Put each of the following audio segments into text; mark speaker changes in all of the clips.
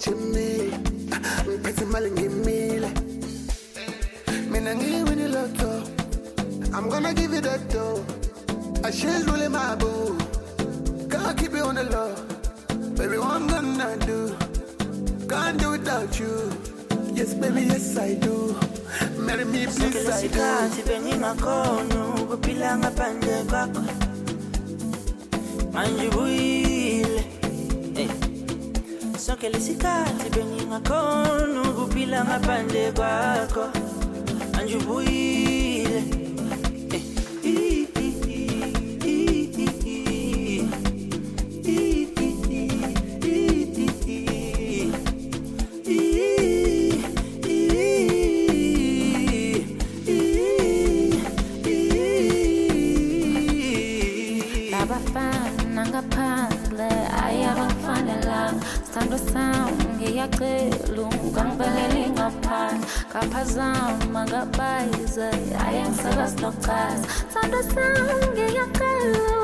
Speaker 1: ngijimile ngiphethe imali ngimile. Mina ngiyiwini lotto i'm gonna give you that dough. I share really my boo. Can't keep it on the low. Baby, what I'm gonna do? Can't do without you. Yes, baby, yes, I do. Marry me, please, I do.
Speaker 2: sikhathi bengingakhona ukuphila ngaphandle kwakho. Manje ubuyile ngalesi sikhathi bengingakhona ukuphila ngaphandle kwakho
Speaker 3: anjubuyile aphazama ngabayizay ayengisakasidokukhaza sando sangeyakhela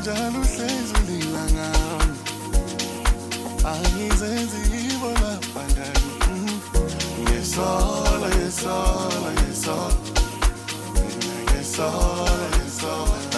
Speaker 3: kanjalo all, ulila all, angizenzi
Speaker 4: all.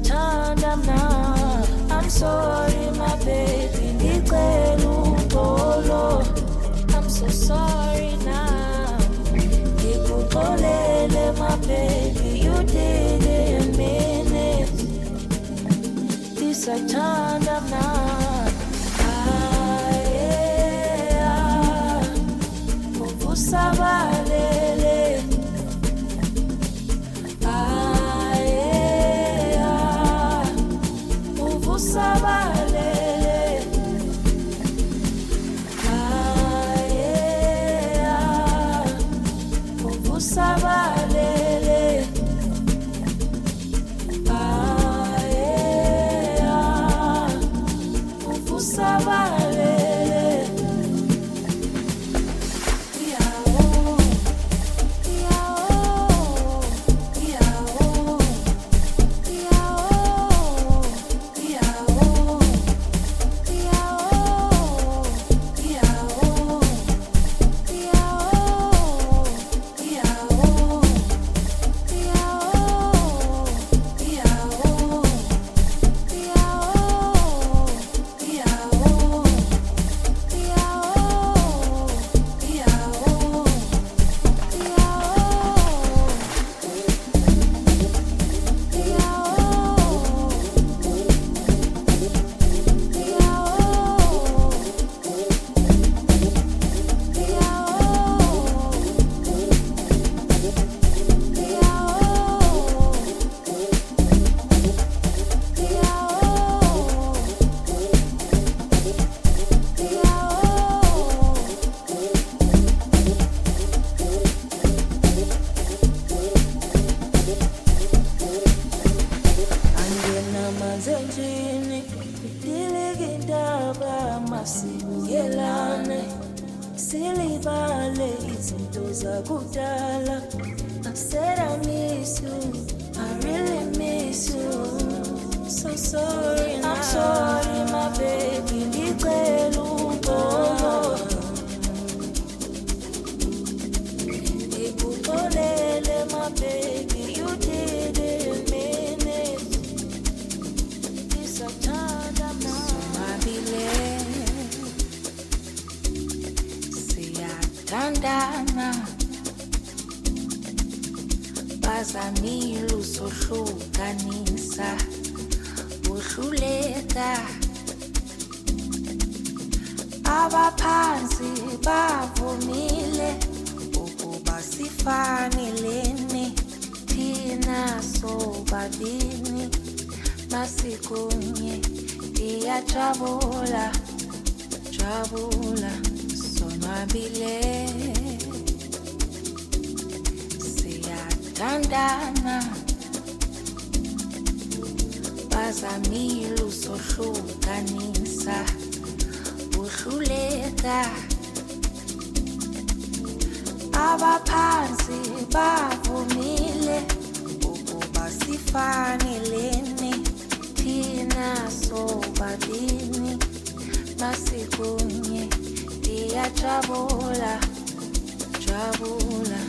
Speaker 4: turned now. I'm sorry, my baby. Nikwelu polo. I'm so sorry now. Nikukolele, my baby. You didn't mean it. This a. Uhluleka. Abaphansi bavumile ukuba sifanelene thina sobabini masikunye ndiyajabula jabula sonwabile. Siyathandana. Bazamile usohlukanisa uhluleka abaphansi bavumile ukuba sifanelene thina sobabini masikunye ndiyajabula jabula